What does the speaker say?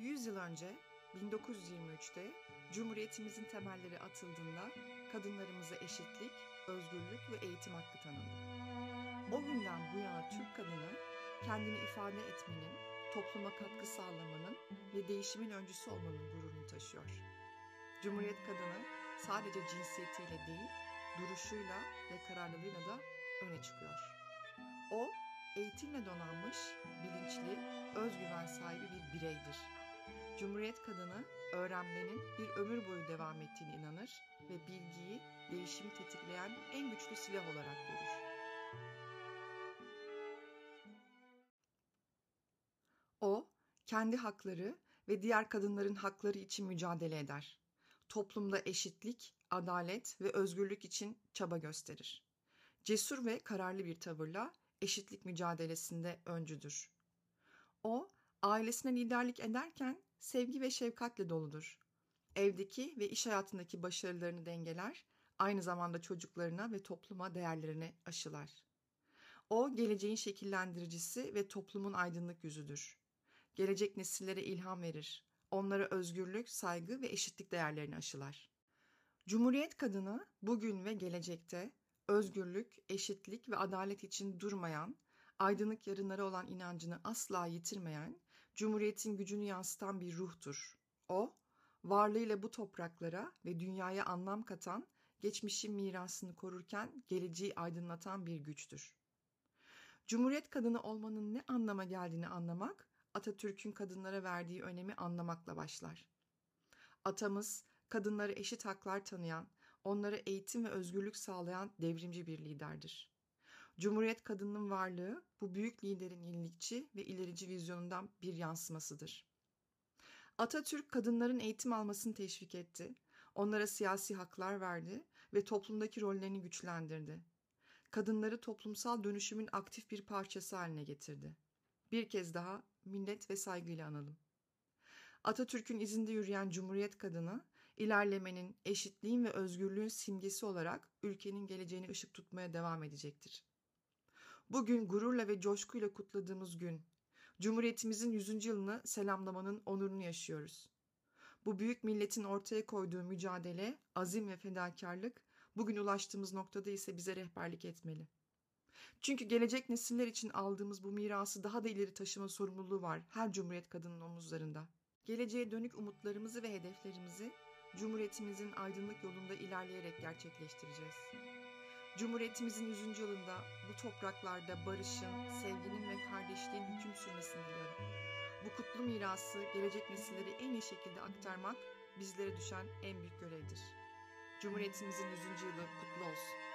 100 yıl önce 1923'te Cumhuriyetimizin temelleri atıldığında kadınlarımıza eşitlik, özgürlük ve eğitim hakkı tanındı. O günden bu yana Türk kadını kendini ifade etmenin, topluma katkı sağlamanın ve değişimin öncüsü olmanın gururunu taşıyor. Cumhuriyet kadını sadece cinsiyetiyle değil, duruşuyla ve kararlılığıyla da öne çıkıyor. O, eğitimle donanmış, bilinçli, özgüven sahibi bir bireydir. Cumhuriyet kadını öğrenmenin bir ömür boyu devam ettiğine inanır ve bilgiyi, değişimi tetikleyen en güçlü silah olarak görür. O, kendi hakları ve diğer kadınların hakları için mücadele eder. Toplumda eşitlik, adalet ve özgürlük için çaba gösterir. Cesur ve kararlı bir tavırla eşitlik mücadelesinde öncüdür. O, ailesine liderlik ederken sevgi ve şefkatle doludur. Evdeki ve iş hayatındaki başarılarını dengeler, aynı zamanda çocuklarına ve topluma değerlerini aşılar. O, geleceğin şekillendiricisi ve toplumun aydınlık yüzüdür. Gelecek nesillere ilham verir. Onlara özgürlük, saygı ve eşitlik değerlerini aşılar. Cumhuriyet kadını bugün ve gelecekte özgürlük, eşitlik ve adalet için durmayan, aydınlık yarınlara olan inancını asla yitirmeyen, Cumhuriyet'in gücünü yansıtan bir ruhtur. O, varlığıyla bu topraklara ve dünyaya anlam katan, geçmişin mirasını korurken geleceği aydınlatan bir güçtür. Cumhuriyet kadını olmanın ne anlama geldiğini anlamak, Atatürk'ün kadınlara verdiği önemi anlamakla başlar. Atamız, kadınlara eşit haklar tanıyan, onlara eğitim ve özgürlük sağlayan devrimci bir liderdir. Cumhuriyet kadının varlığı bu büyük liderin yenilikçi ve ilerici vizyonundan bir yansımasıdır. Atatürk kadınların eğitim almasını teşvik etti, onlara siyasi haklar verdi ve toplumdaki rollerini güçlendirdi. Kadınları toplumsal dönüşümün aktif bir parçası haline getirdi. Bir kez daha minnet ve saygıyla analım. Atatürk'ün izinde yürüyen Cumhuriyet kadını, ilerlemenin, eşitliğin ve özgürlüğün simgesi olarak ülkenin geleceğini ışık tutmaya devam edecektir. Bugün gururla ve coşkuyla kutladığımız gün, Cumhuriyetimizin 100. yılını selamlamanın onurunu yaşıyoruz. Bu büyük milletin ortaya koyduğu mücadele, azim ve fedakarlık bugün ulaştığımız noktada ise bize rehberlik etmeli. Çünkü gelecek nesiller için aldığımız bu mirası daha da ileri taşıma sorumluluğu var her Cumhuriyet kadının omuzlarında. Geleceğe dönük umutlarımızı ve hedeflerimizi Cumhuriyetimizin aydınlık yolunda ilerleyerek gerçekleştireceğiz. Cumhuriyetimizin 100. yılında bu topraklarda barışın, sevginin ve kardeşliğin hüküm sürmesini diliyorum. Bu kutlu mirası gelecek nesillere en iyi şekilde aktarmak bizlere düşen en büyük görevdir. Cumhuriyetimizin 100. yılı kutlu olsun.